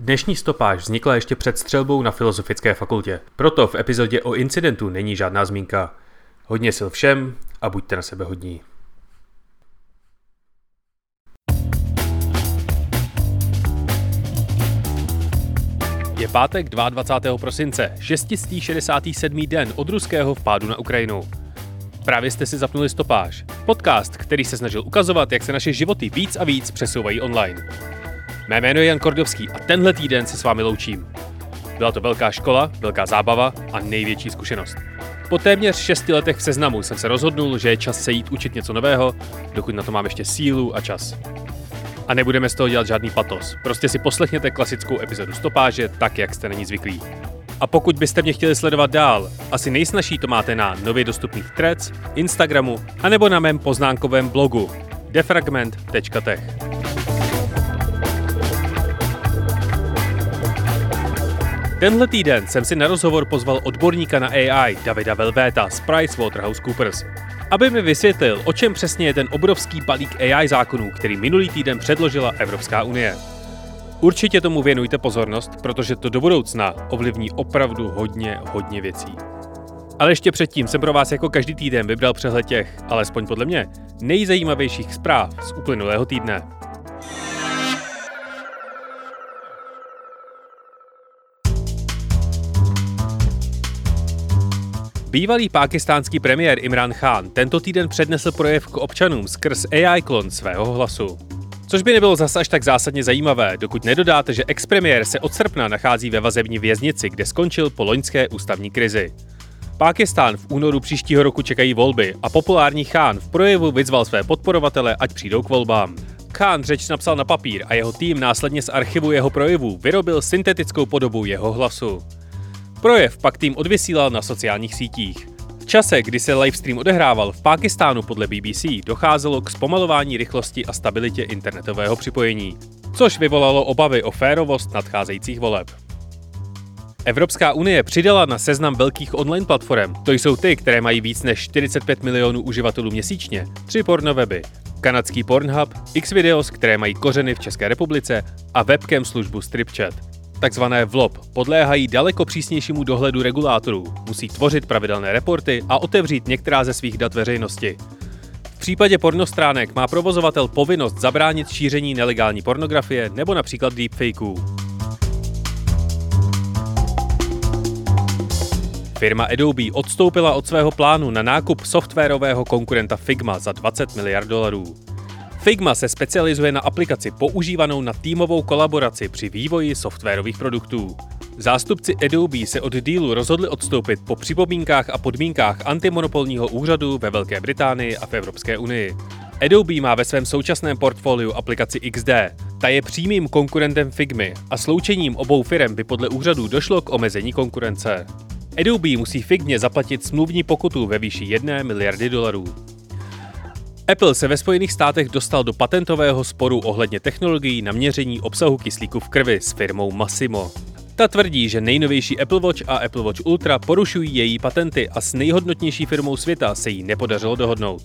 Dnešní stopáž vznikla ještě před střelbou na Filozofické fakultě, proto v epizodě o incidentu není žádná zmínka. Hodně sil všem a buďte na sebe hodní. Je pátek 22. prosince, 667. den od ruského vpádu na Ukrajinu. Právě jste si zapnuli stopáž, podcast, který se snažil ukazovat, jak se naše životy víc a víc přesouvají online. Mé jméno je Jan Kordovský a tenhle týden se s vámi loučím. Byla to velká škola, velká zábava a největší zkušenost. Po téměř šesti letech v seznamu jsem se rozhodnul, že je čas se jít učit něco nového, dokud na to mám ještě sílu a čas. A nebudeme z toho dělat žádný patos. Prostě si poslechněte klasickou epizodu stopáže tak, jak jste na ní zvyklí. A pokud byste mě chtěli sledovat dál, asi nejsnažší to máte na nově dostupných threads, Instagramu, anebo na mém poznánkovém blogu defragment.tech. Tenhle týden jsem si na rozhovor pozval odborníka na AI Davida Velvéta z PricewaterhouseCoopers, aby mi vysvětlil, o čem přesně je ten obrovský balík AI zákonů, který minulý týden předložila Evropská unie. Určitě tomu věnujte pozornost, protože to do budoucna ovlivní opravdu hodně, hodně věcí. Ale ještě předtím jsem pro vás jako každý týden vybral přehled těch, alespoň podle mě, nejzajímavějších zpráv z uplynulého týdne. Bývalý pákistánský premiér Imran Khan tento týden přednesl projev k občanům skrz AI klon svého hlasu. Což by nebylo zas až tak zásadně zajímavé, dokud nedodáte, že expremiér se od srpna nachází ve vazební věznici, kde skončil po loňské ústavní krizi. Pákistán v únoru příštího roku čekají volby a populární Khan v projevu vyzval své podporovatele, ať přijdou k volbám. Khan řeč napsal na papír a jeho tým následně z archivu jeho projevů vyrobil syntetickou podobu jeho hlasu. Projev pak tým odvysílal na sociálních sítích. V čase, kdy se livestream odehrával v Pákistánu podle BBC, docházelo k zpomalování rychlosti a stabilitě internetového připojení, což vyvolalo obavy o férovost nadcházejících voleb. Evropská unie přidala na seznam velkých online platform. To jsou ty, které mají víc než 45 milionů uživatelů měsíčně, tři pornoweby, kanadský Pornhub, Xvideos, které mají kořeny v České republice a webcam službu StripChat takzvané VLOP, podléhají daleko přísnějšímu dohledu regulátorů, musí tvořit pravidelné reporty a otevřít některá ze svých dat veřejnosti. V případě pornostránek má provozovatel povinnost zabránit šíření nelegální pornografie nebo například deepfakeů. Firma Adobe odstoupila od svého plánu na nákup softwarového konkurenta Figma za 20 miliard dolarů. Figma se specializuje na aplikaci používanou na týmovou kolaboraci při vývoji softwarových produktů. Zástupci Adobe se od dílu rozhodli odstoupit po připomínkách a podmínkách antimonopolního úřadu ve Velké Británii a v Evropské unii. Adobe má ve svém současném portfoliu aplikaci XD. Ta je přímým konkurentem Figmy a sloučením obou firm by podle úřadu došlo k omezení konkurence. Adobe musí Figmě zaplatit smluvní pokutu ve výši 1 miliardy dolarů. Apple se ve Spojených státech dostal do patentového sporu ohledně technologií na měření obsahu kyslíku v krvi s firmou Massimo. Ta tvrdí, že nejnovější Apple Watch a Apple Watch Ultra porušují její patenty a s nejhodnotnější firmou světa se jí nepodařilo dohodnout.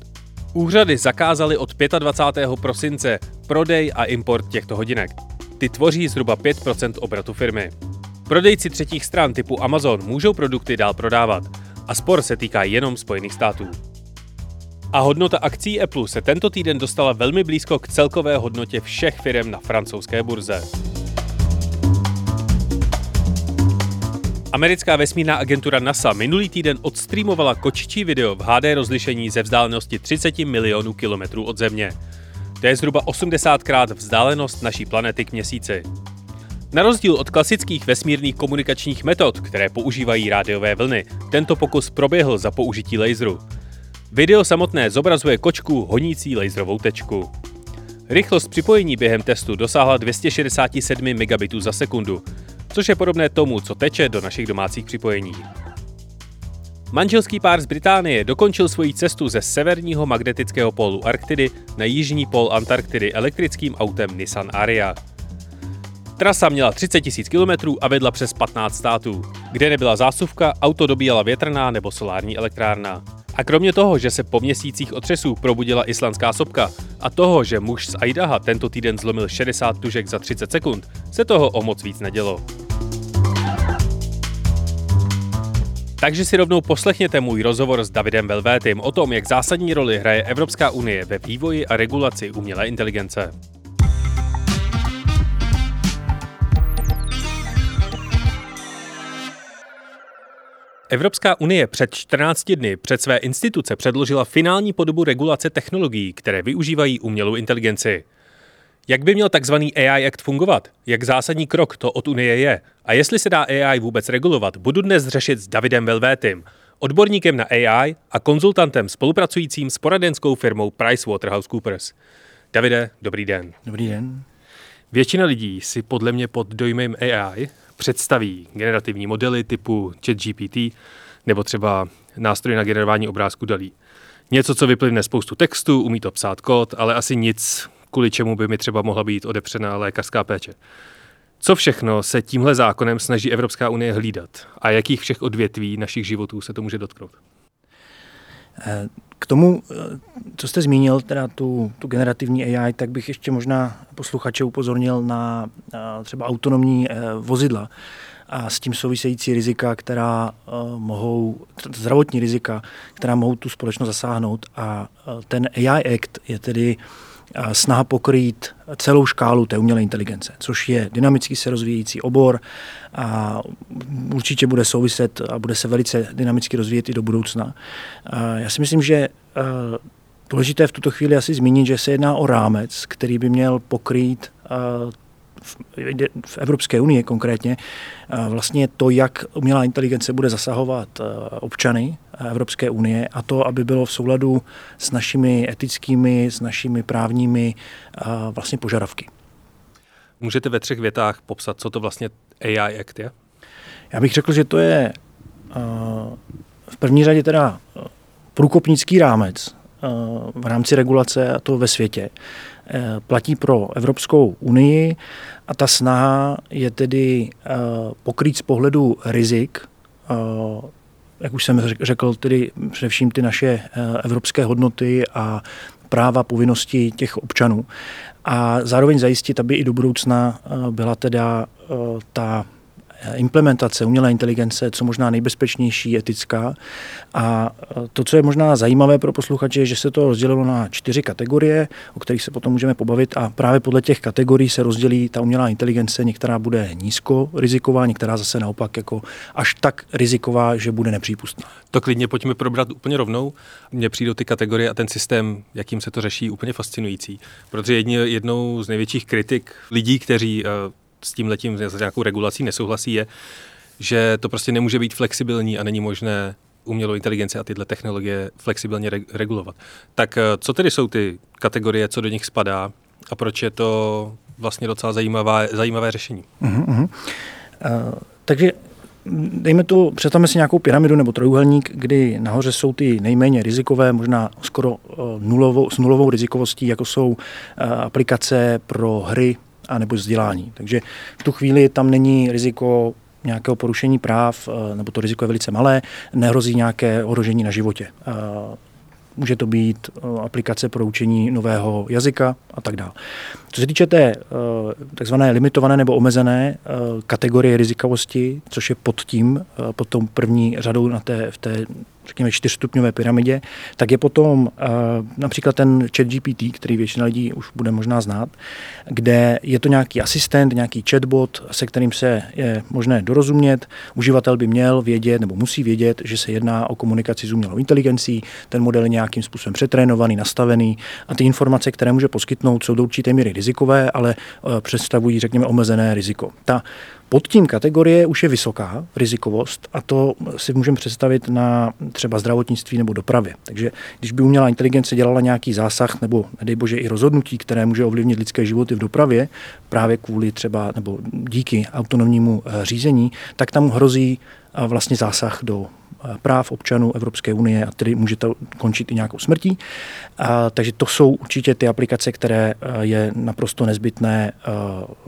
Úřady zakázaly od 25. prosince prodej a import těchto hodinek. Ty tvoří zhruba 5% obratu firmy. Prodejci třetích stran typu Amazon můžou produkty dál prodávat a spor se týká jenom Spojených států. A hodnota akcí Apple se tento týden dostala velmi blízko k celkové hodnotě všech firm na francouzské burze. Americká vesmírná agentura NASA minulý týden odstreamovala kočičí video v HD rozlišení ze vzdálenosti 30 milionů kilometrů od Země. To je zhruba 80 krát vzdálenost naší planety k měsíci. Na rozdíl od klasických vesmírných komunikačních metod, které používají rádiové vlny, tento pokus proběhl za použití laseru. Video samotné zobrazuje kočku honící laserovou tečku. Rychlost připojení během testu dosáhla 267 megabitů za sekundu, což je podobné tomu, co teče do našich domácích připojení. Manželský pár z Británie dokončil svoji cestu ze severního magnetického pólu Arktidy na jižní pól Antarktidy elektrickým autem Nissan Aria. Trasa měla 30 000 km a vedla přes 15 států. Kde nebyla zásuvka, auto dobíjela větrná nebo solární elektrárna. A kromě toho, že se po měsících otřesů probudila islandská sopka a toho, že muž z Aidaha tento týden zlomil 60 tužek za 30 sekund, se toho o moc víc nedělo. Takže si rovnou poslechněte můj rozhovor s Davidem Velvétym o tom, jak zásadní roli hraje Evropská unie ve vývoji a regulaci umělé inteligence. Evropská unie před 14 dny před své instituce předložila finální podobu regulace technologií, které využívají umělou inteligenci. Jak by měl tzv. AI Act fungovat? Jak zásadní krok to od Unie je? A jestli se dá AI vůbec regulovat, budu dnes řešit s Davidem Velvétym, odborníkem na AI a konzultantem spolupracujícím s poradenskou firmou PricewaterhouseCoopers. Davide, dobrý den. Dobrý den. Většina lidí si podle mě pod dojmem AI představí generativní modely typu ChatGPT nebo třeba nástroj na generování obrázku dalí. Něco, co vyplivne spoustu textu, umí to psát kód, ale asi nic, kvůli čemu by mi třeba mohla být odepřená lékařská péče. Co všechno se tímhle zákonem snaží Evropská unie hlídat a jakých všech odvětví našich životů se to může dotknout? Eh, k tomu, eh, co jste zmínil, teda tu, tu generativní AI, tak bych ještě možná posluchače upozornil na, na třeba autonomní eh, vozidla a s tím související rizika, která uh, mohou, zdravotní rizika, která mohou tu společnost zasáhnout. A ten AI Act je tedy snaha pokrýt celou škálu té umělé inteligence, což je dynamicky se rozvíjející obor a určitě bude souviset a bude se velice dynamicky rozvíjet i do budoucna. Já si myslím, že důležité v tuto chvíli asi zmínit, že se jedná o rámec, který by měl pokrýt v Evropské unii konkrétně, vlastně to, jak umělá inteligence bude zasahovat občany Evropské unie a to, aby bylo v souladu s našimi etickými, s našimi právními vlastně požadavky. Můžete ve třech větách popsat, co to vlastně AI Act je? Já bych řekl, že to je v první řadě teda průkopnický rámec v rámci regulace a to ve světě. Eh, platí pro Evropskou unii a ta snaha je tedy pokrýt z pohledu rizik, jak už jsem řekl, tedy především ty naše evropské hodnoty a práva, povinnosti těch občanů. A zároveň zajistit, aby i do budoucna byla teda ta implementace umělé inteligence co možná nejbezpečnější, etická. A to, co je možná zajímavé pro posluchače, je, že se to rozdělilo na čtyři kategorie, o kterých se potom můžeme pobavit a právě podle těch kategorií se rozdělí ta umělá inteligence. Některá bude nízko riziková, některá zase naopak jako až tak riziková, že bude nepřípustná. To klidně pojďme probrat úplně rovnou. Mně přijdou ty kategorie a ten systém, jakým se to řeší, úplně fascinující. Protože jednou z největších kritik lidí, kteří eh, s tím letím, s nějakou regulací nesouhlasí, je, že to prostě nemůže být flexibilní a není možné umělou inteligenci a tyhle technologie flexibilně re- regulovat. Tak eh, co tedy jsou ty kategorie, co do nich spadá a proč je to vlastně docela zajímavé, zajímavé řešení? Uh-huh. Uh, takže dejme to, představme si nějakou pyramidu nebo trojuhelník, kdy nahoře jsou ty nejméně rizikové, možná skoro eh, nulovou, s nulovou rizikovostí, jako jsou aplikace pro hry, a nebo vzdělání. Takže v tu chvíli tam není riziko nějakého porušení práv, eh, nebo to riziko je velice malé, nehrozí nějaké ohrožení na životě. Eh, může to být eh, aplikace pro učení nového jazyka a tak dále. Co se týče té takzvané limitované nebo omezené kategorie rizikovosti, což je pod tím, pod tou první řadou na té, v té řekněme, čtyřstupňové pyramidě, tak je potom uh, například ten chat GPT, který většina lidí už bude možná znát, kde je to nějaký asistent, nějaký chatbot, se kterým se je možné dorozumět. Uživatel by měl vědět nebo musí vědět, že se jedná o komunikaci s umělou inteligencí, ten model je nějakým způsobem přetrénovaný, nastavený a ty informace, které může poskytnout, jsou do určité míry rizikové, ale uh, představují, řekněme, omezené riziko. Ta pod tím kategorie už je vysoká rizikovost a to si můžeme představit na třeba zdravotnictví nebo dopravě. Takže když by umělá inteligence dělala nějaký zásah nebo, nedej bože, i rozhodnutí, které může ovlivnit lidské životy v dopravě, právě kvůli třeba nebo díky autonomnímu eh, řízení, tak tam hrozí vlastně zásah do práv občanů Evropské unie a tedy může to končit i nějakou smrtí. A, takže to jsou určitě ty aplikace, které je naprosto nezbytné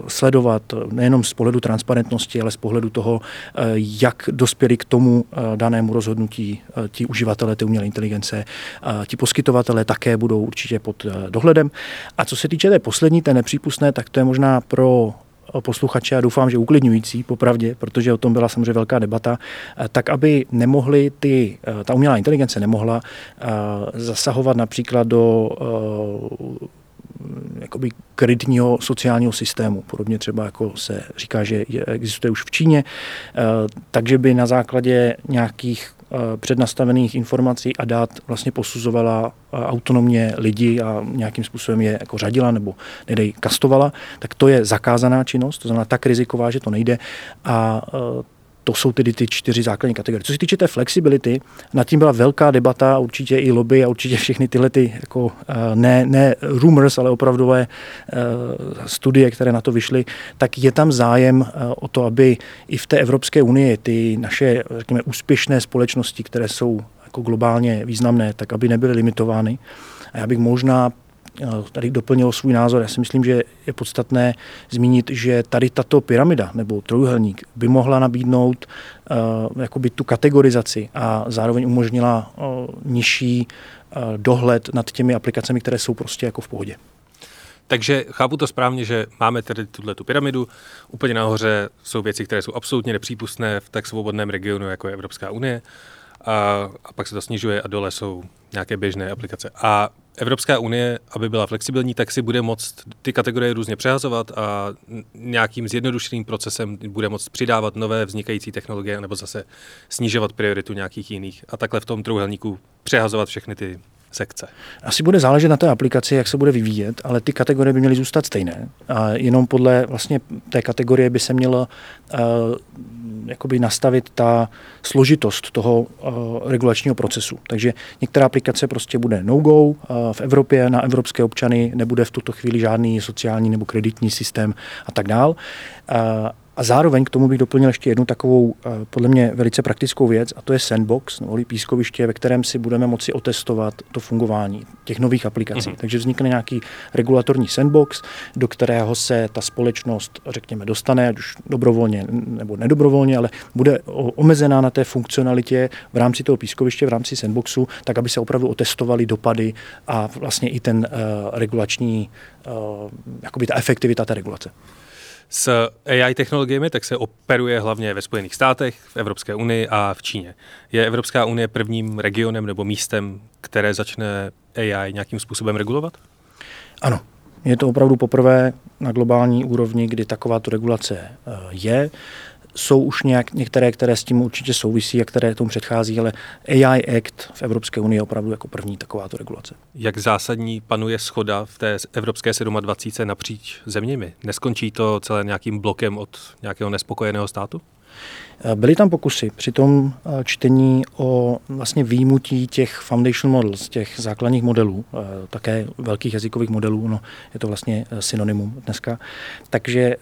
sledovat nejenom z pohledu transparentnosti, ale z pohledu toho, jak dospěli k tomu danému rozhodnutí ti uživatelé té umělé inteligence. Ti poskytovatelé také budou určitě pod dohledem. A co se týče té poslední, té nepřípustné, tak to je možná pro posluchače a doufám, že uklidňující, popravdě, protože o tom byla samozřejmě velká debata, eh, tak aby nemohli ty, eh, ta umělá inteligence nemohla eh, zasahovat například do jakoby kreditního sociálního systému. Podobně třeba jako se říká, že existuje už v Číně, takže by na základě nějakých přednastavených informací a dát vlastně posuzovala eh, autonomně lidi a nějakým způsobem je jako řadila nebo nedej kastovala, tak to je zakázaná činnost, to znamená tak riziková, že to nejde. A eh, to jsou tedy ty čtyři základní kategorie. Co se týče té flexibility, nad tím byla velká debata, určitě i lobby a určitě všechny tyhle ty, jako, ne, ne rumors, ale opravdové studie, které na to vyšly, tak je tam zájem o to, aby i v té Evropské unii ty naše, řekněme, úspěšné společnosti, které jsou jako globálně významné, tak aby nebyly limitovány. A já bych možná tady doplnil svůj názor. Já si myslím, že je podstatné zmínit, že tady tato pyramida nebo trojuhelník by mohla nabídnout uh, jakoby tu kategorizaci a zároveň umožnila uh, nižší dohled nad těmi aplikacemi, které jsou prostě jako v pohodě. Takže chápu to správně, že máme tedy tuhle tu pyramidu. Úplně nahoře jsou věci, které jsou absolutně nepřípustné v tak svobodném regionu, jako je Evropská unie. A, a pak se to snižuje a dole jsou nějaké běžné aplikace. A Evropská unie, aby byla flexibilní, tak si bude moct ty kategorie různě přehazovat a nějakým zjednodušeným procesem bude moct přidávat nové vznikající technologie nebo zase snižovat prioritu nějakých jiných. A takhle v tom trouhelníku přehazovat všechny ty sekce. Asi bude záležet na té aplikaci, jak se bude vyvíjet, ale ty kategorie by měly zůstat stejné. A jenom podle vlastně té kategorie by se mělo uh, jakoby nastavit ta složitost toho uh, regulačního procesu. Takže některá aplikace prostě bude no-go uh, v Evropě, na evropské občany nebude v tuto chvíli žádný sociální nebo kreditní systém a tak dál. Uh, a zároveň k tomu bych doplnil ještě jednu takovou eh, podle mě velice praktickou věc, a to je sandbox, nebo pískoviště, ve kterém si budeme moci otestovat to fungování těch nových aplikací. Mm-hmm. Takže vznikne nějaký regulatorní sandbox, do kterého se ta společnost, řekněme, dostane, ať už dobrovolně nebo nedobrovolně, ale bude omezená na té funkcionalitě v rámci toho pískoviště, v rámci sandboxu, tak aby se opravdu otestovaly dopady a vlastně i ten uh, regulační, uh, jakoby ta efektivita té regulace. S AI technologiemi tak se operuje hlavně ve Spojených státech, v Evropské unii a v Číně. Je Evropská unie prvním regionem nebo místem, které začne AI nějakým způsobem regulovat? Ano, je to opravdu poprvé na globální úrovni, kdy takováto regulace eh, je. Jsou už nějak, některé, které s tím určitě souvisí a které tomu předchází, ale AI Act v Evropské unii je opravdu jako první takováto regulace. Jak zásadní panuje schoda v té Evropské 27 napříč zeměmi? Neskončí to celé nějakým blokem od nějakého nespokojeného státu? Byly tam pokusy při tom eh, čtení o vlastně výjimutí těch foundation models, těch základních modelů, eh, také velkých jazykových modelů, no, je to vlastně eh, synonymum dneska. Takže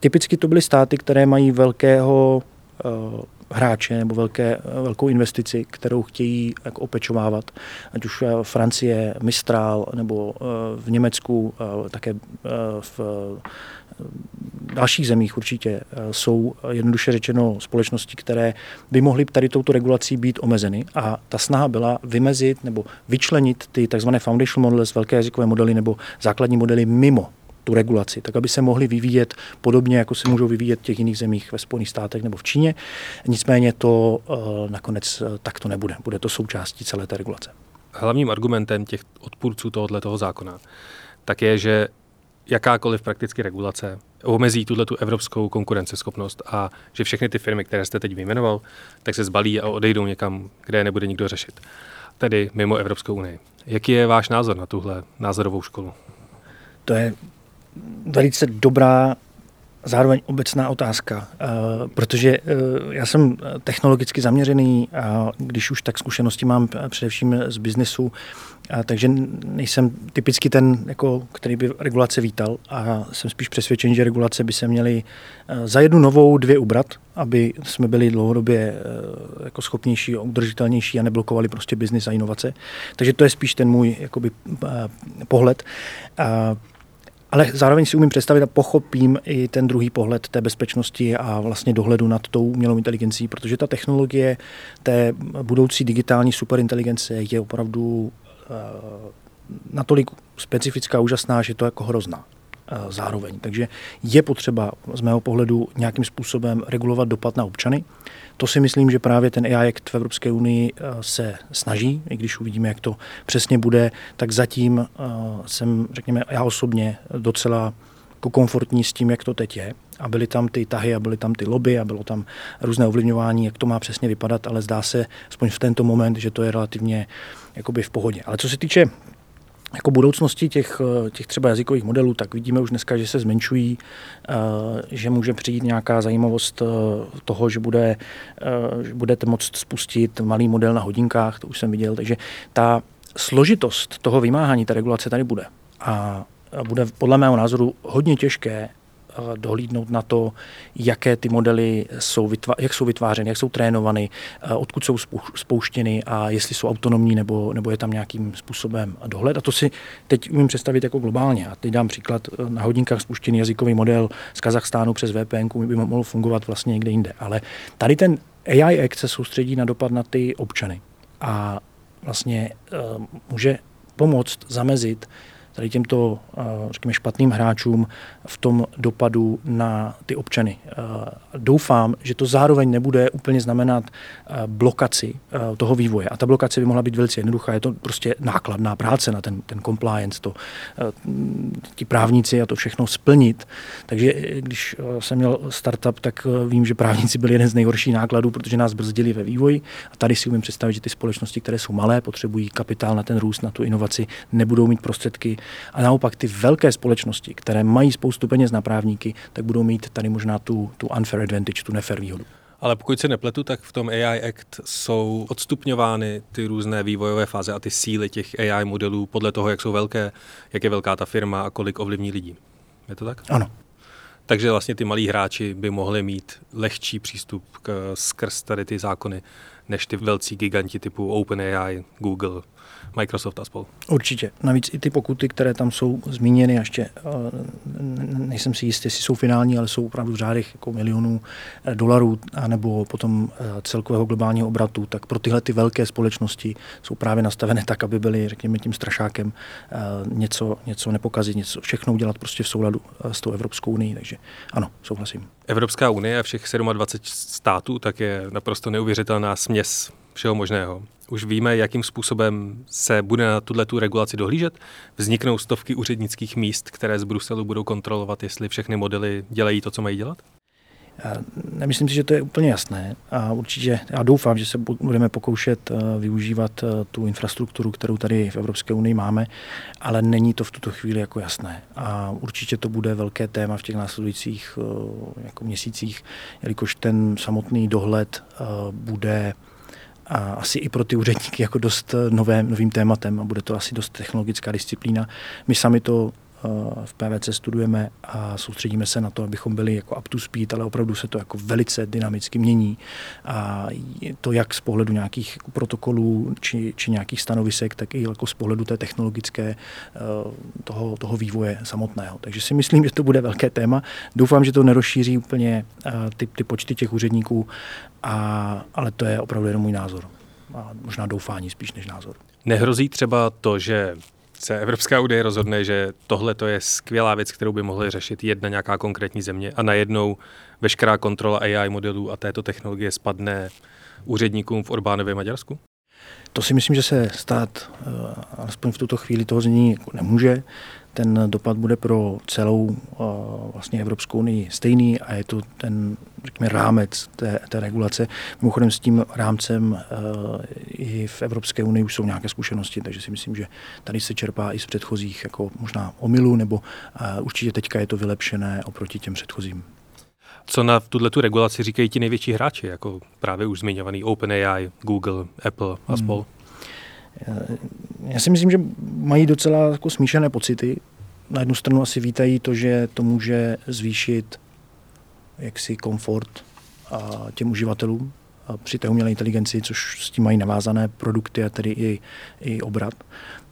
Typicky to byly státy, které mají velkého uh, hráče nebo velké, velkou investici, kterou chtějí jako opečovávat. Ať už Francie, Mistral, nebo uh, v Německu, také v dalších zemích určitě jsou jednoduše řečeno společnosti, které by mohly tady touto regulací být omezeny a ta snaha byla vymezit nebo vyčlenit ty tzv. foundation models, velké jazykové modely nebo základní modely mimo tu regulaci, tak aby se mohly vyvíjet podobně, jako se můžou vyvíjet v těch jiných zemích ve Spojených státech nebo v Číně. Nicméně to uh, nakonec uh, tak to nebude. Bude to součástí celé té regulace. Hlavním argumentem těch odpůrců tohoto zákona tak je, že jakákoliv prakticky regulace omezí tuhle tu evropskou konkurenceschopnost a že všechny ty firmy, které jste teď vyjmenoval, tak se zbalí a odejdou někam, kde je nebude nikdo řešit. Tedy mimo Evropskou unii. Jaký je váš názor na tuhle názorovou školu? To je velice dobrá zároveň obecná otázka, protože já jsem technologicky zaměřený a když už tak zkušenosti mám především z biznesu, takže nejsem typicky ten, jako, který by regulace vítal a jsem spíš přesvědčen, že regulace by se měly eh, za jednu novou dvě ubrat, aby jsme byli dlouhodobě eh, jako schopnější, udržitelnější a neblokovali prostě biznis a inovace. Takže to je spíš ten můj jakoby, eh, pohled. Ale zároveň si umím představit a pochopím i ten druhý pohled té bezpečnosti a vlastně dohledu nad tou umělou inteligencí, protože ta technologie té budoucí digitální superinteligence je opravdu Eh, natolik specifická, úžasná, že to je jako hrozná zároveň. Takže je potřeba z mého pohledu nějakým způsobem regulovat dopad na občany. To si myslím, že právě ten AI Act v Evropské unii eh, se snaží, i když uvidíme, jak to přesně bude, tak zatím jsem, řekněme, já osobně docela jako komfortní s tím, jak to teď je. A byly tam ty tahy a byly tam ty lobby a bylo tam různé ovlivňování, jak to má přesně vypadat, ale zdá se, aspoň v tento moment, že to je relativně jakoby v pohodě. Ale co se týče jako budoucnosti těch, těch třeba jazykových modelů, tak vidíme už dneska, že se zmenšují, eh, že může přijít nějaká zajímavost eh, toho, že, bude, eh, že budete moct spustit malý model na hodinkách, to už jsem viděl, takže ta složitost toho vymáhání té regulace tady bude. A bude podle mého názoru hodně těžké Eh, dohlídnout na to, jaké ty modely jsou, vytvá- jak jsou vytvářeny, jak jsou trénovány, eh, odkud jsou spouštěny a jestli jsou autonomní nebo, nebo je tam nějakým způsobem dohled. A to si teď umím představit jako globálně. A teď dám příklad, eh, na hodinkách spuštěný jazykový model z Kazachstánu přes VPN by mohl fungovat vlastně někde jinde. Ale tady ten AI Act se soustředí na dopad na ty občany a vlastně může pomoct zamezit tady těmto, eh, řekněme, špatným hráčům v tom dopadu na ty občany. Eh, doufám, že to zároveň nebude úplně znamenat eh, blokaci toho vývoje. A ta blokace by mohla být velice jednoduchá. Je to prostě nákladná práce na ten, ten compliance, to, ti právníci a to všechno splnit. Takže když jsem měl startup, tak vím, že právníci byli jeden z nejhorších nákladů, protože nás brzdili ve vývoji. A tady si umím představit, že ty společnosti, které jsou malé, potřebují kapitál na ten růst, na tu inovaci, nebudou mít prostředky a naopak ty velké společnosti, které mají spoustu peněz na právníky, tak budou mít tady možná tu, tu unfair advantage, tu nefair výhodu. Ale pokud se nepletu, tak v tom AI Act jsou odstupňovány ty různé vývojové fáze a ty síly těch AI modelů podle toho, jak jsou velké, jak je velká ta firma a kolik ovlivní lidí. Je to tak? Ano. Takže vlastně ty malí hráči by mohli mít lehčí přístup k, skrz tady ty zákony, než ty velcí giganti typu OpenAI, Google, Microsoft a spolu. Určitě. Navíc i ty pokuty, které tam jsou zmíněny, ještě eh, nejsem si jistý, jestli jsou finální, ale jsou opravdu v řádech jako milionů eh, dolarů, anebo potom eh, celkového globálního obratu, tak pro tyhle ty velké společnosti jsou právě nastavené tak, aby byly, řekněme, tím strašákem něco, něco nepokazit, něco, všechno udělat prostě v souladu s tou Evropskou unii. Takže ano, souhlasím. Evropská unie a všech 27 států tak je naprosto neuvěřitelná směs všeho možného. Už víme, jakým způsobem se bude na tuhle tu regulaci dohlížet. Vzniknou stovky úřednických míst, které z Bruselu budou kontrolovat, jestli všechny modely dělají to, co mají dělat? Nemyslím si, že to je úplně jasné a určitě já doufám, že se budeme pokoušet eh, využívat eh, tu infrastrukturu, kterou tady v Evropské unii máme, ale není to v tuto chvíli jako jasné. A určitě to bude velké téma v těch následujících eh, jako měsících, jelikož ten samotný dohled bude a asi i pro ty úředníky jako dost nové, novým tématem a bude to asi dost technologická disciplína. My sami to v PVC studujeme a soustředíme se na to, abychom byli jako up to speed, ale opravdu se to jako velice dynamicky mění. A to jak z pohledu nějakých jako protokolů či, či nějakých stanovisek, tak i jako z pohledu té technologické eh, toho, toho vývoje samotného. Takže si myslím, že to bude velké téma. Doufám, že to nerozšíří úplně eh, ty, ty počty těch úředníků, a, ale to je opravdu jenom můj názor. A možná doufání spíš než názor. Nehrozí třeba to, že se Evropská unie rozhodne, že tohle to je skvělá věc, kterou by mohly řešit jedna nějaká konkrétní země a najednou veškerá kontrola AI modelů a této technologie spadne úředníkům v Orbánově Maďarsku? To si myslím, že se stát, alespoň v tuto chvíli toho znění nemůže ten dopad bude pro celou vlastně Evropskou unii stejný a je to ten, řekněme, rámec té, té regulace. Mimochodem s tím rámcem i v Evropské unii už jsou nějaké zkušenosti, takže si myslím, že tady se čerpá i z předchozích jako možná omylů, nebo určitě teďka je to vylepšené oproti těm předchozím. Co na tuhle tu regulaci říkají ti největší hráči, jako právě už zmiňovaný OpenAI, Google, Apple a spol? Hmm. Já si myslím, že mají docela jako smíšené pocity. Na jednu stranu asi vítají to, že to může zvýšit jaksi komfort a těm uživatelům a při té umělé inteligenci, což s tím mají navázané produkty a tedy i, i obrat.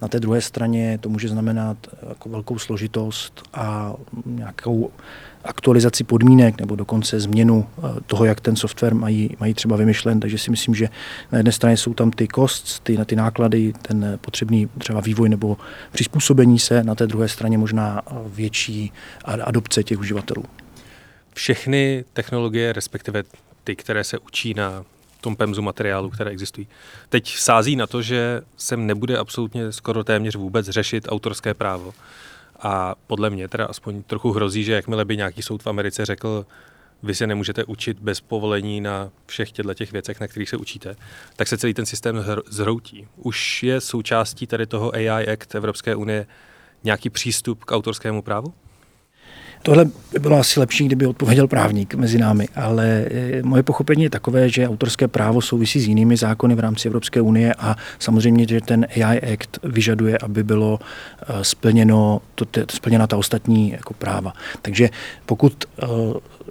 Na té druhé straně to může znamenat jako velkou složitost a nějakou aktualizaci podmínek nebo dokonce změnu eh, toho, jak ten software mají, mají třeba vymyšlen. Takže si myslím, že na jedné straně jsou tam ty costs, ty, ty náklady, ten potřebný třeba vývoj nebo přizpůsobení se, na té druhé straně možná větší adopce těch uživatelů. Všechny technologie, respektive ty, které se učí na tom pemzu materiálu, které existují. Teď sází na to, že se nebude absolutně skoro téměř vůbec řešit autorské právo. A podle mě teda aspoň trochu hrozí, že jakmile by nějaký soud v Americe řekl, vy se nemůžete učit bez povolení na všech těchto těch věcech, na kterých se učíte, tak se celý ten systém zhroutí. Už je součástí tady toho AI Act Evropské unie nějaký přístup k autorskému právu? Tohle by bylo asi lepší, kdyby odpověděl právník mezi námi, ale eh, moje pochopení je takové, že autorské právo souvisí s jinými zákony v rámci Evropské unie a samozřejmě, že ten AI Act vyžaduje, aby bylo eh, splněno, to, splněna ta ostatní jako práva. Takže pokud eh,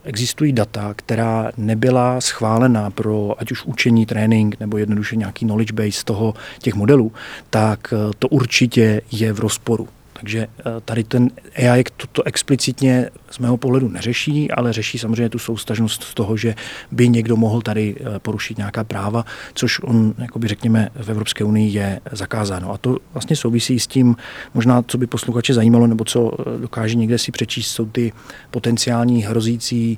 existují data, která nebyla schválena pro ať už učení, trénink nebo jednoduše nějaký knowledge base toho těch modelů, tak to určitě je v rozporu takže eh, tady ten AI toto explicitně z mého pohledu neřeší, ale řeší samozřejmě tu soustažnost toho, že by někdo mohl tady eh, porušit nějaká práva, což on, jakoby řekněme, v Evropské unii je zakázáno. A to vlastně souvisí s tím, možná, co by posluchače zajímalo, nebo co eh, dokáže někde si přečíst, jsou ty potenciální hrozící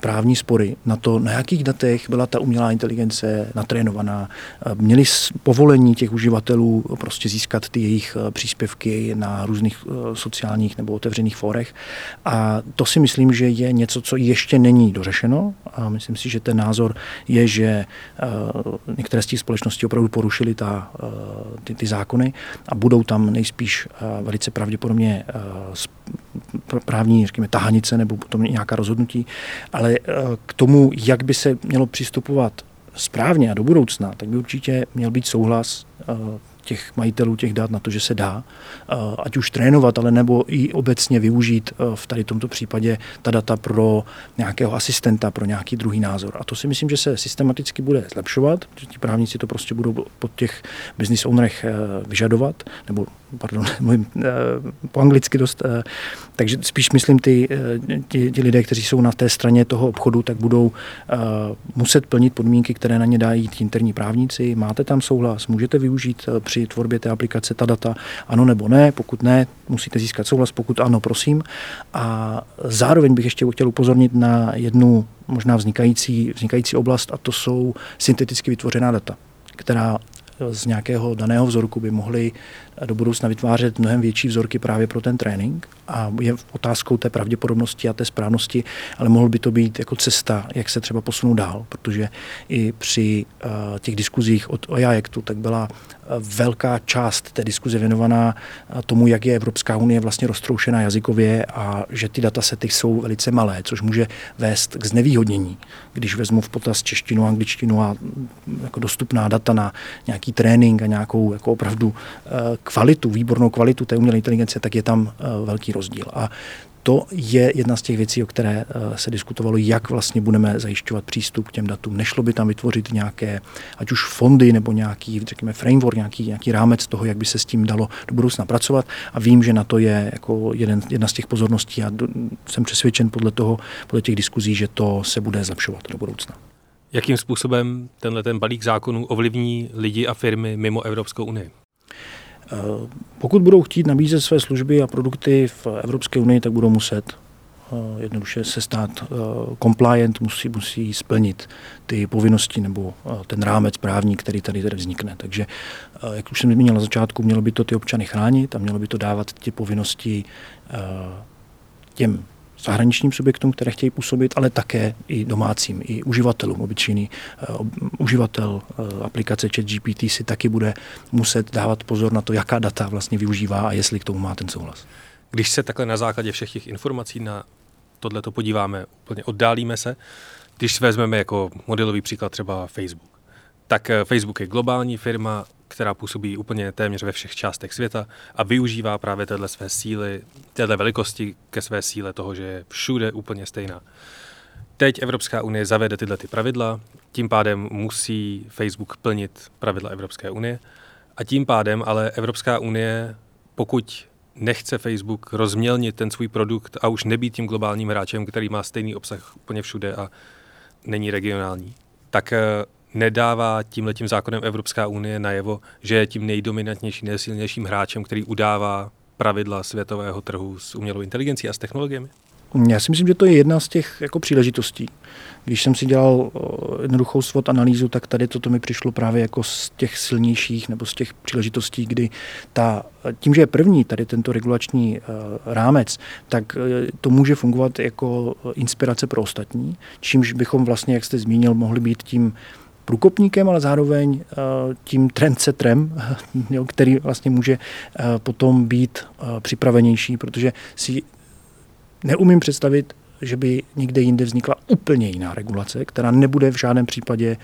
právní spory na to, na jakých datech byla ta umělá inteligence natrénovaná. Eh, měli povolení těch uživatelů prostě získat ty jejich eh, příspěvky na různých sociálních nebo otevřených fórech. A to si myslím, že je něco, co ještě není dořešeno. A myslím si, že ten názor je, že některé z těch společností opravdu porušily ta, ty, ty zákony a budou tam nejspíš velice pravděpodobně právní, řekněme, tahanice nebo potom nějaká rozhodnutí, ale eh, k tomu, jak by se mělo přistupovat správně a do budoucna, tak by určitě měl být souhlas eh, těch majitelů těch dat na to, že se dá, eh, ať už trénovat, ale nebo i obecně využít eh, v tady tomto případě ta data pro nějakého asistenta, pro nějaký druhý názor. A to si myslím, že se systematicky bude zlepšovat, že ti právníci to prostě budou pod těch business ownerech eh, vyžadovat, nebo pardon, mluvím po anglicky dost, takže spíš myslím ty, ti, ti lidé, kteří jsou na té straně toho obchodu, tak budou muset plnit podmínky, které na ně dají interní právníci. Máte tam souhlas, můžete využít při tvorbě té aplikace ta data ano nebo ne, pokud ne, musíte získat souhlas, pokud ano, prosím. A zároveň bych ještě chtěl upozornit na jednu možná vznikající, vznikající oblast a to jsou synteticky vytvořená data, která z nějakého daného vzorku by mohly do budoucna vytvářet mnohem větší vzorky právě pro ten trénink a je otázkou té pravděpodobnosti a té správnosti, ale mohl by to být jako cesta, jak se třeba posunout dál, protože i při uh, těch diskuzích od AI tak byla velká část té diskuze věnovaná tomu, jak je Evropská unie vlastně roztroušená jazykově a že ty datasety jsou velice malé, což může vést k znevýhodnění, když vezmu v potaz češtinu, angličtinu a jako dostupná data na nějaký trénink a nějakou jako opravdu kvalitu, výbornou kvalitu té umělé inteligence, tak je tam velký rozdíl. A to je jedna z těch věcí, o které eh, se diskutovalo, jak vlastně budeme zajišťovat přístup k těm datům. Nešlo by tam vytvořit nějaké, ať už fondy nebo nějaký, řekněme, framework, nějaký, nějaký rámec toho, jak by se s tím dalo do budoucna pracovat. A vím, že na to je jako jeden, jedna z těch pozorností a do, jsem přesvědčen podle toho, podle těch diskuzí, že to se bude zlepšovat do budoucna. Jakým způsobem tenhle ten balík zákonů ovlivní lidi a firmy mimo Evropskou unii? Eh, pokud budou chtít nabízet své služby a produkty v Evropské unii, tak budou muset. jednoduše se stát compliant, musí, musí splnit ty povinnosti nebo ten rámec právní, který tady, tady vznikne. Takže, jak už jsem zmínil na začátku, mělo by to ty občany chránit a mělo by to dávat ty povinnosti těm zahraničním subjektům, které chtějí působit, ale také i domácím, i uživatelům. Obyčejný uh, uživatel uh, aplikace ChatGPT si taky bude muset dávat pozor na to, jaká data vlastně využívá a jestli k tomu má ten souhlas. Když se takhle na základě všech těch informací na tohle to podíváme, úplně oddálíme se, když vezmeme jako modelový příklad třeba Facebook, tak eh, Facebook je globální firma, která působí úplně téměř ve všech částech světa a využívá právě téhle své síly, téhle velikosti ke své síle toho, že je všude úplně stejná. Teď Evropská unie zavede tyhle ty pravidla, tím pádem musí Facebook plnit pravidla Evropské unie a tím pádem ale Evropská unie, pokud nechce Facebook rozmělnit ten svůj produkt a už nebýt tím globálním hráčem, který má stejný obsah úplně všude a není regionální, tak eh, nedává tímhletím zákonem Evropská unie najevo, že je tím nejdominantnějším, nejsilnějším hráčem, který udává pravidla světového trhu s umělou inteligencí a s technologiemi? Já si myslím, že to je jedna z těch jako příležitostí. Když jsem si dělal jednoduchou SWOT analýzu, tak tady toto mi přišlo právě jako z těch silnějších nebo z těch příležitostí, kdy ta, tím, že je první tady tento regulační uh, rámec, tak to může fungovat jako inspirace pro ostatní, čímž bychom vlastně, jak jste zmínil, mohli být tím průkopníkem, ale zároveň uh, tím trendsetrem, který vlastně může uh, potom být uh, připravenější, protože si neumím představit že by někde jinde vznikla úplně jiná regulace, která nebude v žádném případě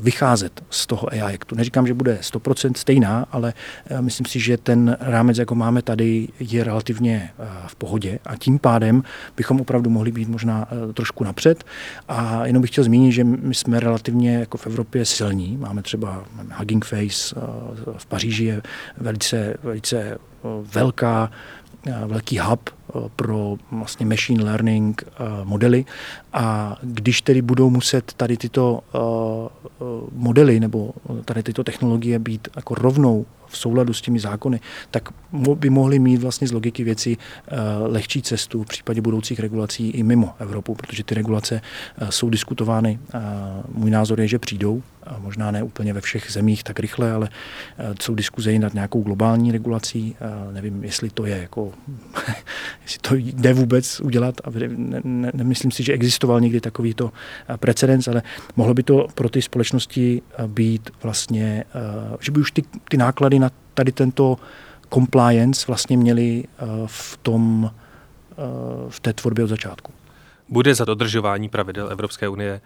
vycházet z toho AI Actu. Neříkám, že bude 100% stejná, ale eh, myslím si, že ten rámec, jako máme tady, je relativně eh, v pohodě a tím pádem bychom opravdu mohli být možná eh, trošku napřed. A jenom bych chtěl zmínit, že my jsme relativně jako v Evropě silní. Máme třeba Hugging Face v Paříži je velice, velice velká velký hub pro vlastně machine learning modely a když tedy budou muset tady tyto modely nebo tady tyto technologie být jako rovnou v souladu s těmi zákony, tak by mohli mít vlastně z logiky věci lehčí cestu v případě budoucích regulací i mimo Evropu, protože ty regulace jsou diskutovány. Můj názor je, že přijdou, možná ne úplně ve všech zemích tak rychle, ale jsou diskuze i nad nějakou globální regulací. Nevím, jestli to je jako, jestli to jde vůbec udělat. A ne, ne, nemyslím si, že existoval někdy takovýto precedens, ale mohlo by to pro ty společnosti být vlastně, že by už ty, ty náklady na tady tento compliance vlastně měli v tom, v té tvorbě od začátku. Bude za dodržování pravidel Evropské unie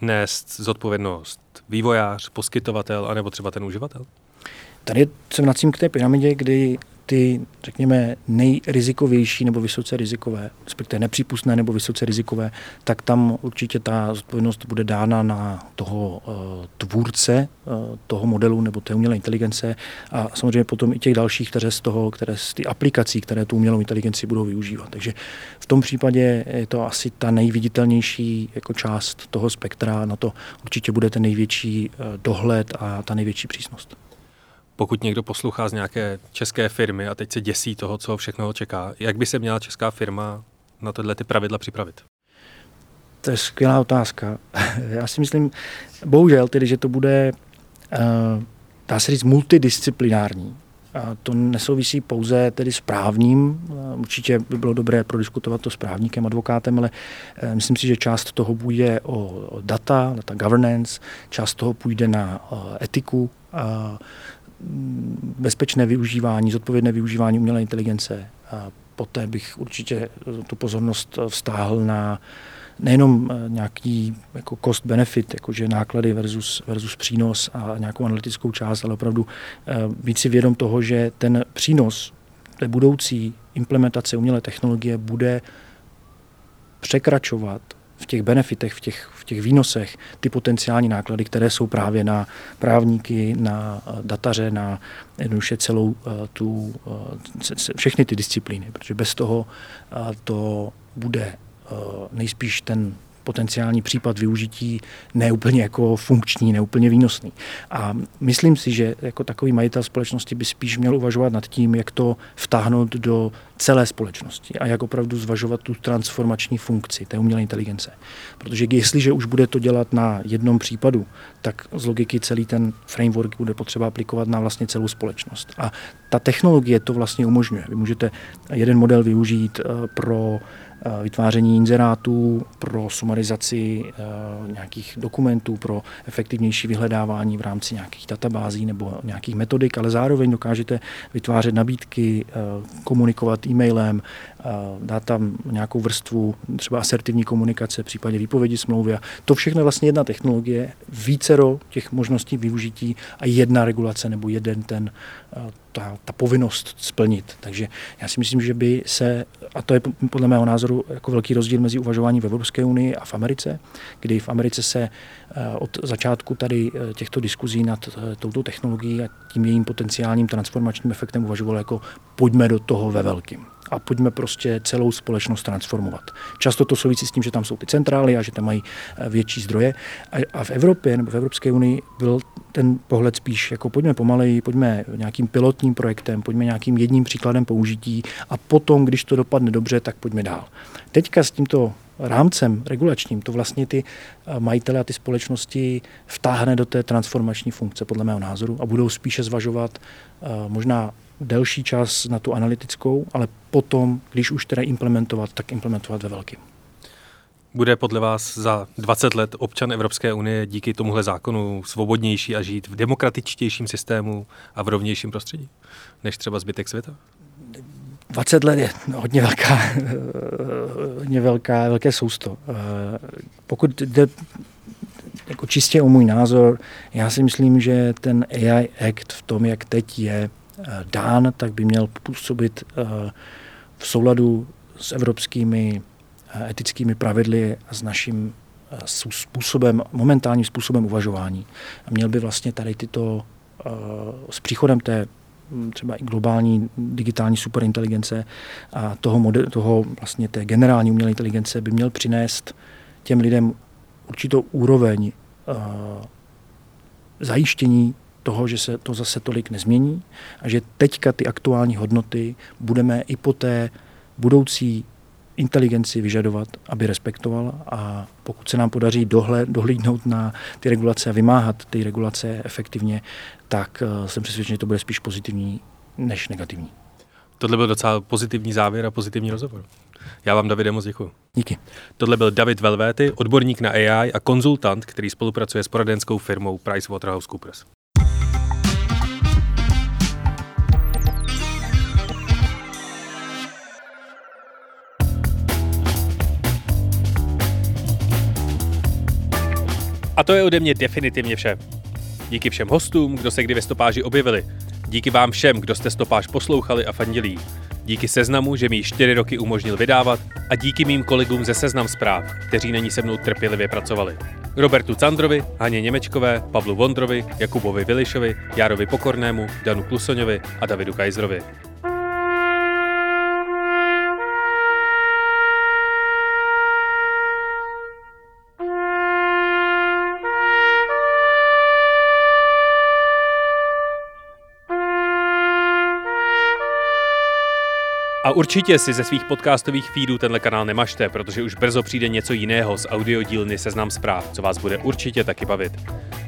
nést zodpovědnost vývojář, poskytovatel, anebo třeba ten uživatel? Tady jsem nacím k té pyramidě, kdy ty, řekněme, nejrizikovější nebo vysoce rizikové, respektive nepřípustné nebo vysoce rizikové, tak tam určitě ta zodpovědnost bude dána na toho uh, tvůrce uh, toho modelu nebo té umělé inteligence. A samozřejmě potom i těch dalších, které z toho, které z ty aplikací, které tu umělou inteligenci budou využívat. Takže v tom případě je to asi ta nejviditelnější jako část toho spektra, na to určitě bude ten největší uh, dohled a ta největší přísnost pokud někdo poslouchá z nějaké české firmy a teď se děsí toho, co všechno čeká, jak by se měla česká firma na tohle ty pravidla připravit? To je skvělá otázka. Já si myslím, bohužel tedy, že to bude, uh, dá se říct, multidisciplinární. A to nesouvisí pouze tedy s právním. Určitě by bylo dobré prodiskutovat to s právníkem, advokátem, ale eh, myslím si, že část toho bude o data, data governance, část toho půjde na eh, etiku, bezpečné využívání, zodpovědné využívání umělé inteligence. A poté bych určitě tu pozornost vztáhl na nejenom eh, nějaký jako cost benefit, jakože náklady versus, versus přínos a nějakou analytickou část, ale opravdu eh, být si vědom toho, že ten přínos té budoucí implementace umělé technologie bude překračovat v těch benefitech, v těch, v těch výnosech, ty potenciální náklady, které jsou právě na právníky, na eh, dataře, na jednoduše celou eh, tu, eh, všechny ty disciplíny, protože bez toho to bude nejspíš ten potenciální případ využití neúplně jako funkční, neúplně výnosný. A myslím si, že jako takový majitel společnosti by spíš měl uvažovat nad tím, jak to vtáhnout do celé společnosti a jak opravdu zvažovat tu transformační funkci té umělé inteligence. Protože jestliže už bude to dělat na jednom případu, tak z logiky celý ten framework bude potřeba aplikovat na vlastně celou společnost. A ta technologie to vlastně umožňuje. Vy můžete jeden model využít eh, pro vytváření inzerátů, pro sumarizaci eh, nějakých dokumentů, pro efektivnější vyhledávání v rámci nějakých databází nebo nějakých metodik, ale zároveň dokážete vytvářet nabídky, eh, komunikovat e-mailem, dát tam nějakou vrstvu třeba asertivní komunikace, v případě výpovědi smlouvy. A to všechno je vlastně jedna technologie, vícero těch možností využití a jedna regulace nebo jeden ten ta, ta povinnost splnit. Takže já si myslím, že by se, a to je podle mého názoru jako velký rozdíl mezi uvažováním v Evropské unii a v Americe, kdy v Americe se eh, od začátku tady eh, těchto diskuzí nad eh, touto technologií a tím jejím potenciálním transformačním efektem uvažovalo jako pojďme do toho ve velkým a pojďme prostě celou společnost transformovat. Často to souvisí s tím, že tam jsou ty centrály a že tam mají eh, větší zdroje. A v Evropě nebo v Evropské unii byl ten pohled spíš jako pojďme pomaleji, pojďme nějakým pilotním projektem, pojďme nějakým jedním příkladem použití a potom, když to dopadne dobře, tak pojďme dál. Teďka s tímto rámcem regulačním to vlastně ty eh, majitele a ty společnosti vtáhne do té transformační funkce, podle mého názoru, a budou spíše zvažovat eh, možná delší čas na tu analytickou, ale potom, když už teda implementovat, tak implementovat ve velkým. Bude podle vás za 20 let občan Evropské unie díky tomuhle zákonu svobodnější a žít v demokratičtějším systému a v rovnějším prostředí, než třeba zbytek světa? 20 let je hodně velká, hodně velká, velké sousto. Pokud jde jako čistě o můj názor, já si myslím, že ten AI Act v tom, jak teď je, Eh, dán, tak by měl působit eh, v souladu s evropskými eh, etickými pravidly a s naším způsobem, momentálním způsobem uvažování. A měl by vlastně tady tyto s příchodem té hm, třeba i globální digitální superinteligence a toho, model, toho vlastně té generální umělé inteligence by měl přinést těm lidem určitou úroveň zajištění toho, že se to zase tolik nezmění a že teďka ty aktuální hodnoty budeme i po té budoucí inteligenci vyžadovat, aby respektovala a pokud se nám podaří dohled, dohlídnout na ty regulace a vymáhat ty regulace efektivně, tak eh, jsem přesvědčen, že to bude spíš pozitivní než negativní. Tohle byl docela pozitivní závěr a pozitivní rozhovor. Já vám, Davide, moc děkuji. Díky. Tohle byl David Velvéty, odborník na AI a konzultant, který spolupracuje s poradenskou firmou PricewaterhouseCoopers. A to je ode mě definitivně vše. Díky všem hostům, kdo se kdy ve stopáži objevili. Díky vám všem, kdo jste stopáž poslouchali a fandilí. Díky seznamu, že mi ji čtyři roky umožnil vydávat a díky mým kolegům ze Seznam zpráv, kteří na ní se mnou trpělivě pracovali. Robertu Candrovi, Haně Němečkové, Pavlu Vondrovi, Jakubovi Vilišovi, Járovi Pokornému, Danu Klusoňovi a Davidu Kajzrovi. Určitě si ze svých podcastových feedů tenhle kanál nemažte, protože už brzo přijde něco jiného z audiodílny Seznam zpráv, co vás bude určitě taky bavit.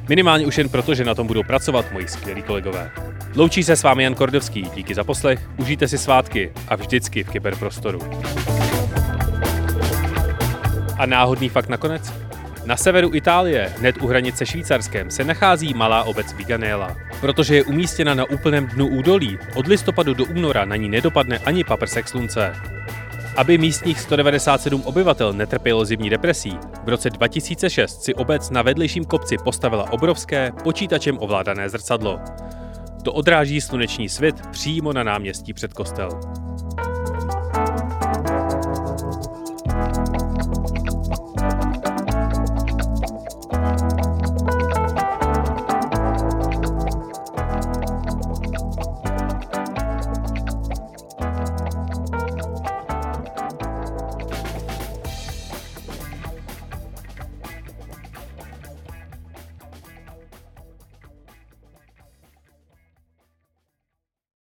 Minimálně už jen proto, že na tom budou pracovat moji skvělí kolegové. Loučí se s vámi Jan Kordovský, díky za poslech, užijte si svátky a vždycky v kyberprostoru. A náhodný fakt nakonec? Na severu Itálie, hned u hranice Švýcarskem, se nachází malá obec Viganella. Protože je umístěna na úplném dnu údolí, od listopadu do února na ní nedopadne ani paprsek slunce. Aby místních 197 obyvatel netrpělo zimní depresí, v roce 2006 si obec na vedlejším kopci postavila obrovské, počítačem ovládané zrcadlo. To odráží sluneční svět přímo na náměstí před kostel.